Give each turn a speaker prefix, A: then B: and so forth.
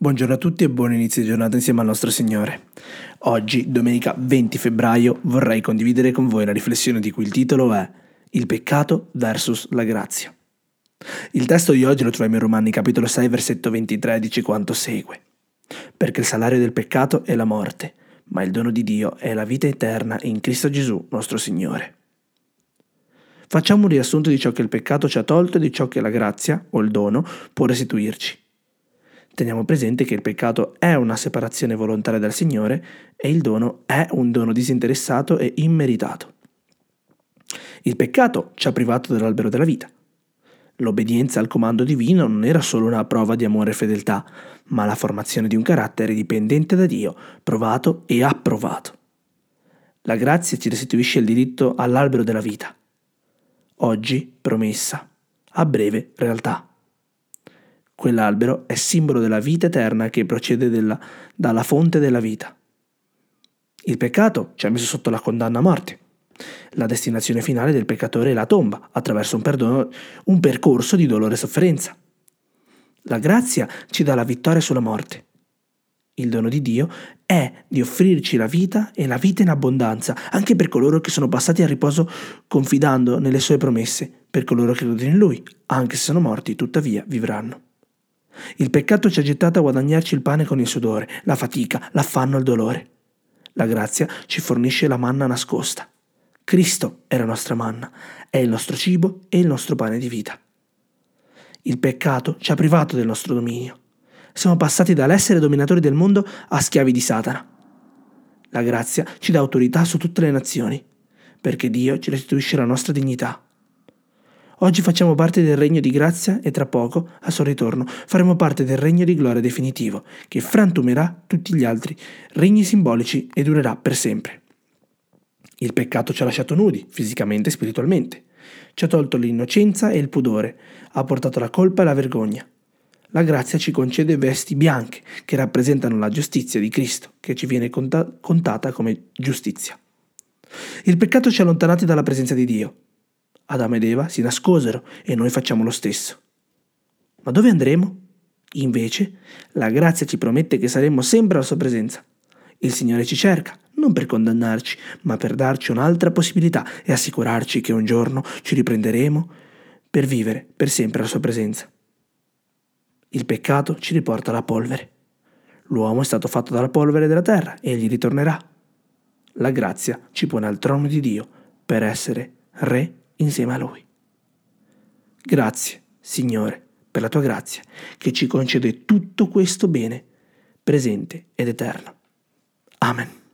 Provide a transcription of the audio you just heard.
A: Buongiorno a tutti e buon inizio di giornata insieme al nostro Signore. Oggi, domenica 20 febbraio, vorrei condividere con voi una riflessione di cui il titolo è Il peccato versus la grazia. Il testo di oggi lo troviamo in Romani capitolo 6 versetto 23 dice quanto segue. Perché il salario del peccato è la morte, ma il dono di Dio è la vita eterna in Cristo Gesù nostro Signore. Facciamo un riassunto di ciò che il peccato ci ha tolto e di ciò che la grazia, o il dono, può restituirci. Teniamo presente che il peccato è una separazione volontaria dal Signore e il dono è un dono disinteressato e immeritato. Il peccato ci ha privato dell'albero della vita. L'obbedienza al comando divino non era solo una prova di amore e fedeltà, ma la formazione di un carattere dipendente da Dio, provato e approvato. La grazia ci restituisce il diritto all'albero della vita. Oggi promessa, a breve realtà. Quell'albero è simbolo della vita eterna che procede della, dalla fonte della vita. Il peccato ci ha messo sotto la condanna a morte. La destinazione finale del peccatore è la tomba, attraverso un, perdono, un percorso di dolore e sofferenza. La grazia ci dà la vittoria sulla morte. Il dono di Dio è di offrirci la vita e la vita in abbondanza, anche per coloro che sono passati a riposo confidando nelle sue promesse, per coloro che credono in Lui, anche se sono morti, tuttavia vivranno. Il peccato ci ha gettato a guadagnarci il pane con il sudore, la fatica, l'affanno e il dolore. La grazia ci fornisce la manna nascosta. Cristo è la nostra manna, è il nostro cibo e il nostro pane di vita. Il peccato ci ha privato del nostro dominio. Siamo passati dall'essere dominatori del mondo a schiavi di Satana. La grazia ci dà autorità su tutte le nazioni, perché Dio ci restituisce la nostra dignità. Oggi facciamo parte del regno di grazia e tra poco, a suo ritorno, faremo parte del regno di gloria definitivo, che frantumerà tutti gli altri regni simbolici e durerà per sempre. Il peccato ci ha lasciato nudi, fisicamente e spiritualmente. Ci ha tolto l'innocenza e il pudore, ha portato la colpa e la vergogna. La grazia ci concede vesti bianche che rappresentano la giustizia di Cristo, che ci viene contata come giustizia. Il peccato ci ha allontanati dalla presenza di Dio, Adamo ed Eva si nascosero e noi facciamo lo stesso. Ma dove andremo? Invece, la grazia ci promette che saremo sempre alla sua presenza. Il Signore ci cerca, non per condannarci, ma per darci un'altra possibilità e assicurarci che un giorno ci riprenderemo per vivere per sempre alla sua presenza. Il peccato ci riporta alla polvere. L'uomo è stato fatto dalla polvere della terra e egli ritornerà. La grazia ci pone al trono di Dio per essere re insieme a Lui. Grazie, Signore, per la tua grazia, che ci concede tutto questo bene, presente ed eterno. Amen.